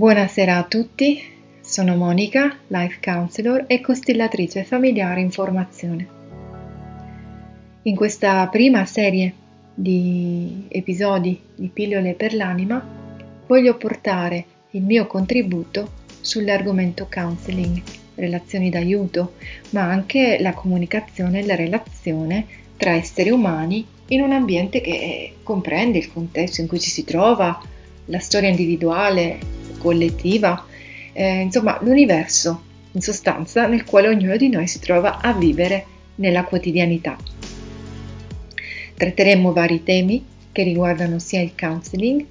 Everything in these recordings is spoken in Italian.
Buonasera a tutti, sono Monica, Life Counselor e costellatrice familiare in formazione. In questa prima serie di episodi di pillole per l'anima voglio portare il mio contributo sull'argomento counseling, relazioni d'aiuto, ma anche la comunicazione e la relazione tra esseri umani in un ambiente che comprende il contesto in cui ci si trova, la storia individuale, collettiva, eh, insomma l'universo in sostanza nel quale ognuno di noi si trova a vivere nella quotidianità. Tratteremo vari temi che riguardano sia il counseling,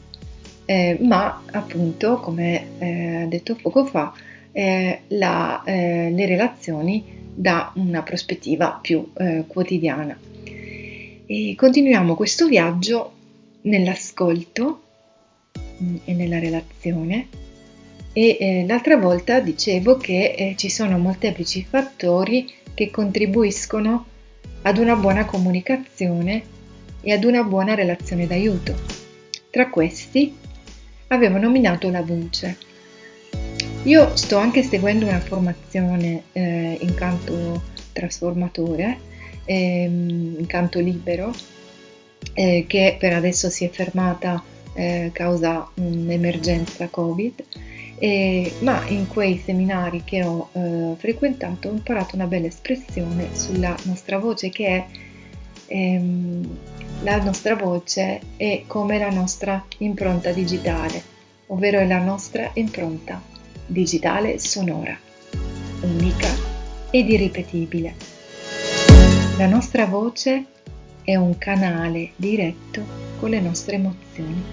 eh, ma appunto, come eh, detto poco fa, eh, la, eh, le relazioni da una prospettiva più eh, quotidiana. E continuiamo questo viaggio nell'ascolto mm, e nella relazione e eh, l'altra volta dicevo che eh, ci sono molteplici fattori che contribuiscono ad una buona comunicazione e ad una buona relazione d'aiuto. Tra questi avevo nominato la voce. Io sto anche seguendo una formazione eh, in canto trasformatore, ehm, in canto libero, eh, che per adesso si è fermata eh, causa un'emergenza Covid e, ma in quei seminari che ho eh, frequentato ho imparato una bella espressione sulla nostra voce che è ehm, la nostra voce è come la nostra impronta digitale, ovvero è la nostra impronta digitale sonora, unica ed irripetibile. La nostra voce è un canale diretto con le nostre emozioni.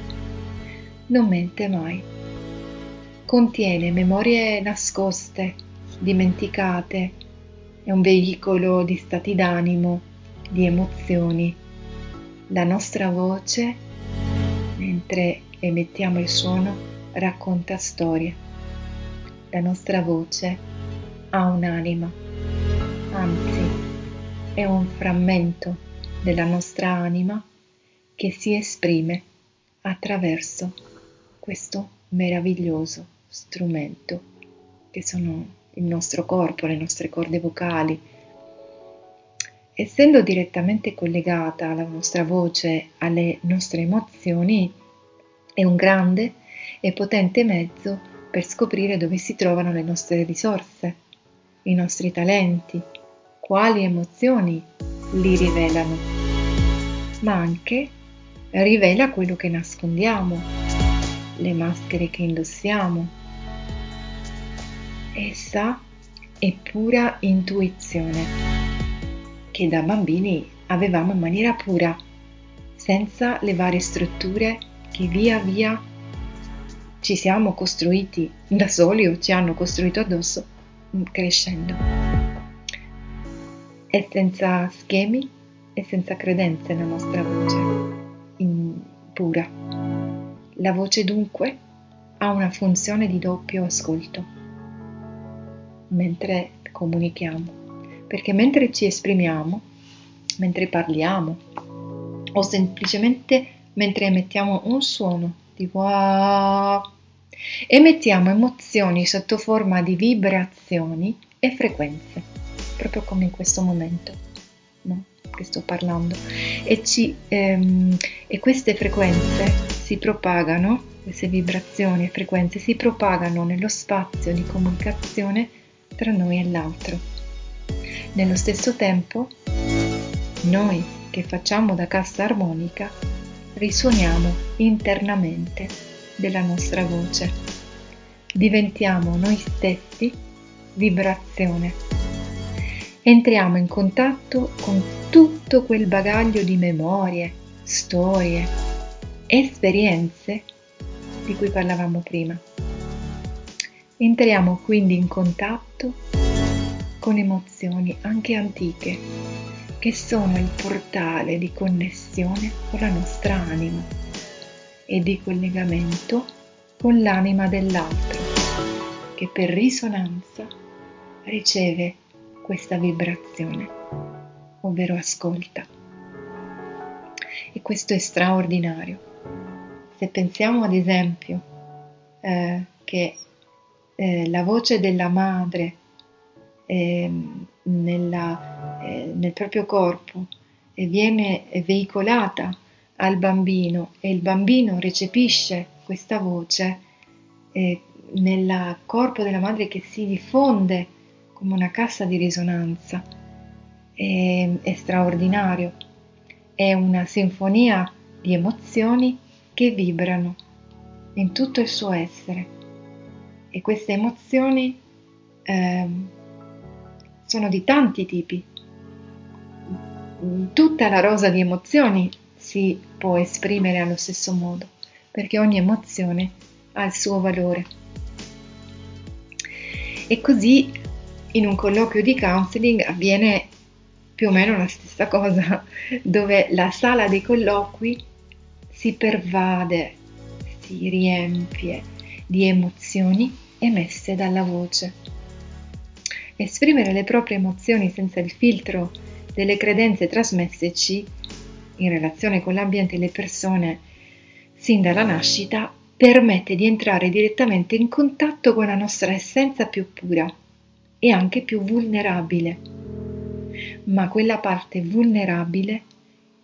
Non mente mai contiene memorie nascoste, dimenticate, è un veicolo di stati d'animo, di emozioni. La nostra voce, mentre emettiamo il suono, racconta storie. La nostra voce ha un'anima, anzi è un frammento della nostra anima che si esprime attraverso questo meraviglioso strumento che sono il nostro corpo, le nostre corde vocali. Essendo direttamente collegata la nostra voce alle nostre emozioni, è un grande e potente mezzo per scoprire dove si trovano le nostre risorse, i nostri talenti, quali emozioni li rivelano, ma anche rivela quello che nascondiamo, le maschere che indossiamo, Essa è pura intuizione che da bambini avevamo in maniera pura, senza le varie strutture che via via ci siamo costruiti da soli o ci hanno costruito addosso crescendo. È senza schemi e senza credenze la nostra voce, in pura. La voce dunque ha una funzione di doppio ascolto mentre comunichiamo. Perché mentre ci esprimiamo, mentre parliamo o semplicemente mentre emettiamo un suono tipo ah, emettiamo emozioni sotto forma di vibrazioni e frequenze, proprio come in questo momento no? che sto parlando. E, ci, ehm, e queste frequenze si propagano, queste vibrazioni e frequenze si propagano nello spazio di comunicazione tra noi e l'altro. Nello stesso tempo, noi che facciamo da cassa armonica risuoniamo internamente della nostra voce. Diventiamo noi stessi vibrazione. Entriamo in contatto con tutto quel bagaglio di memorie, storie, esperienze di cui parlavamo prima. Entriamo quindi in contatto con emozioni anche antiche, che sono il portale di connessione con la nostra anima e di collegamento con l'anima dell'altro, che per risonanza riceve questa vibrazione, ovvero ascolta. E questo è straordinario. Se pensiamo ad esempio eh, che eh, la voce della madre ehm, nella, eh, nel proprio corpo viene veicolata al bambino e il bambino recepisce questa voce eh, nel corpo della madre che si diffonde come una cassa di risonanza. È, è straordinario, è una sinfonia di emozioni che vibrano in tutto il suo essere e queste emozioni eh, sono di tanti tipi. Tutta la rosa di emozioni si può esprimere allo stesso modo, perché ogni emozione ha il suo valore. E così in un colloquio di counseling avviene più o meno la stessa cosa, dove la sala dei colloqui si pervade, si riempie di emozioni emesse dalla voce. Esprimere le proprie emozioni senza il filtro delle credenze trasmesseci in relazione con l'ambiente e le persone sin dalla nascita permette di entrare direttamente in contatto con la nostra essenza più pura e anche più vulnerabile. Ma quella parte vulnerabile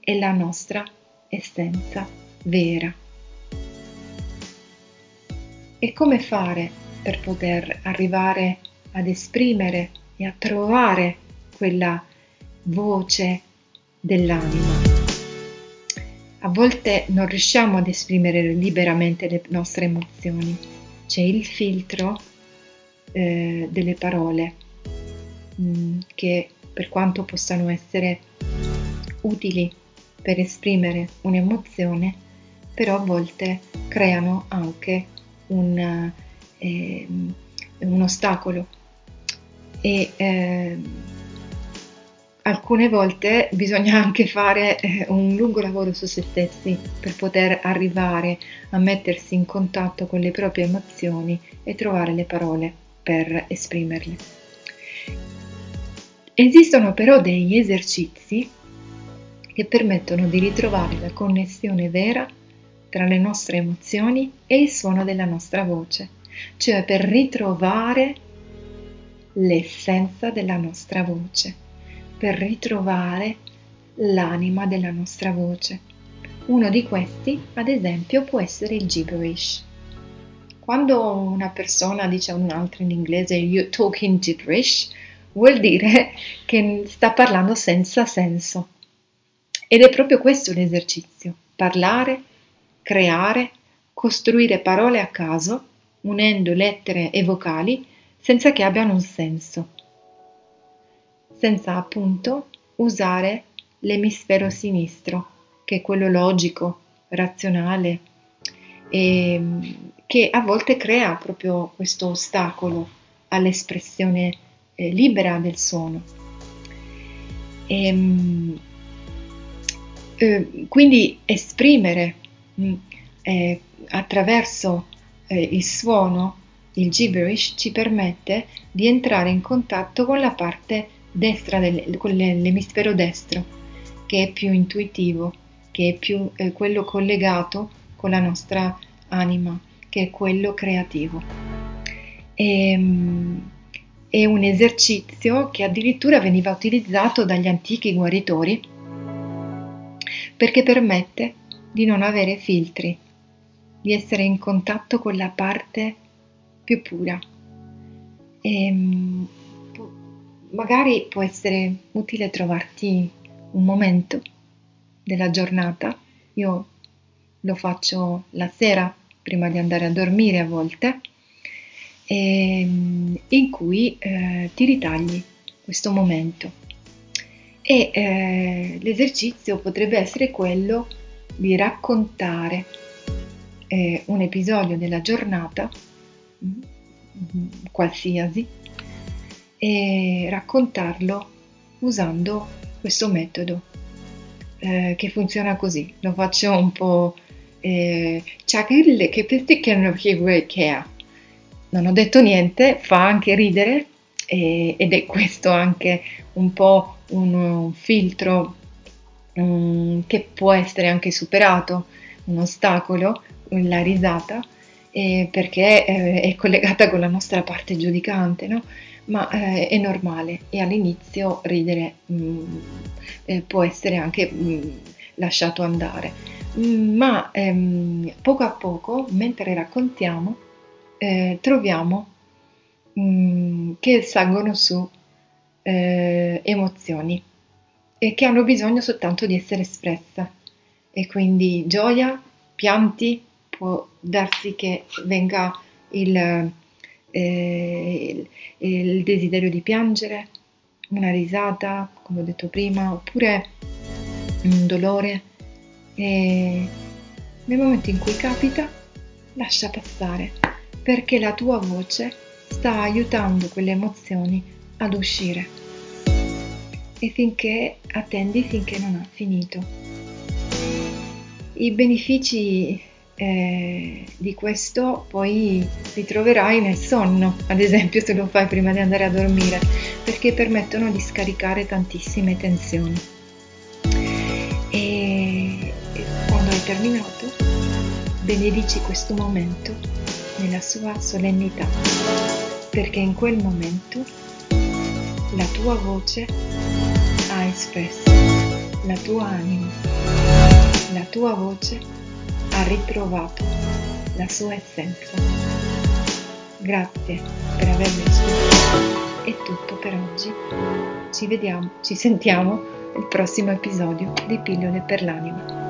è la nostra essenza vera. E come fare per poter arrivare ad esprimere e a trovare quella voce dell'anima? A volte non riusciamo ad esprimere liberamente le nostre emozioni, c'è il filtro eh, delle parole mm, che per quanto possano essere utili per esprimere un'emozione, però a volte creano anche un, eh, un ostacolo e eh, alcune volte bisogna anche fare eh, un lungo lavoro su se stessi per poter arrivare a mettersi in contatto con le proprie emozioni e trovare le parole per esprimerle. Esistono però degli esercizi che permettono di ritrovare la connessione vera tra le nostre emozioni e il suono della nostra voce, cioè per ritrovare l'essenza della nostra voce per ritrovare l'anima della nostra voce. Uno di questi, ad esempio, può essere il gibberish. Quando una persona dice a un'altra in inglese you're talking gibberish, vuol dire che sta parlando senza senso. Ed è proprio questo l'esercizio, parlare, creare, costruire parole a caso, unendo lettere e vocali senza che abbiano un senso senza appunto usare l'emisfero sinistro, che è quello logico, razionale, e che a volte crea proprio questo ostacolo all'espressione eh, libera del suono. E, ehm, eh, quindi esprimere eh, attraverso eh, il suono, il gibberish, ci permette di entrare in contatto con la parte destra del, con l'emisfero destro, che è più intuitivo, che è più eh, quello collegato con la nostra anima, che è quello creativo. E, ehm, è un esercizio che addirittura veniva utilizzato dagli antichi guaritori perché permette di non avere filtri, di essere in contatto con la parte più pura. E, ehm, magari può essere utile trovarti un momento della giornata. Io lo faccio la sera prima di andare a dormire a volte, ehm, in cui eh, ti ritagli questo momento. E eh, l'esercizio potrebbe essere quello di raccontare eh, un episodio della giornata, mm, qualsiasi, e raccontarlo usando questo metodo eh, che funziona così. Lo faccio un po' eh, non ho detto niente, fa anche ridere eh, ed è questo anche un po' un, un filtro um, che può essere anche superato, un ostacolo, la risata eh, perché eh, è collegata con la nostra parte giudicante, no? ma eh, è normale e all'inizio ridere mh, mm, eh, può essere anche mh, mm, lasciato andare, mm, ma ehm, poco a poco, mentre raccontiamo, eh, troviamo che salgono su eh, emozioni e che hanno bisogno soltanto di essere espresse e quindi gioia, pianti, può darsi che venga il, eh, il, il desiderio di piangere, una risata, come ho detto prima, oppure un dolore. E nel momento in cui capita, lascia passare, perché la tua voce sta aiutando quelle emozioni ad uscire. E finché attendi finché non ha finito. I benefici eh, di questo poi ritroverai nel sonno, ad esempio se lo fai prima di andare a dormire, perché permettono di scaricare tantissime tensioni. E, e quando hai terminato, benedici questo momento nella sua solennità, perché in quel momento la tua voce espresso la tua anima, la tua voce ha ritrovato la sua essenza. Grazie per avermi ascoltato. È tutto per oggi. Ci vediamo, ci sentiamo nel prossimo episodio di Pillole per l'anima.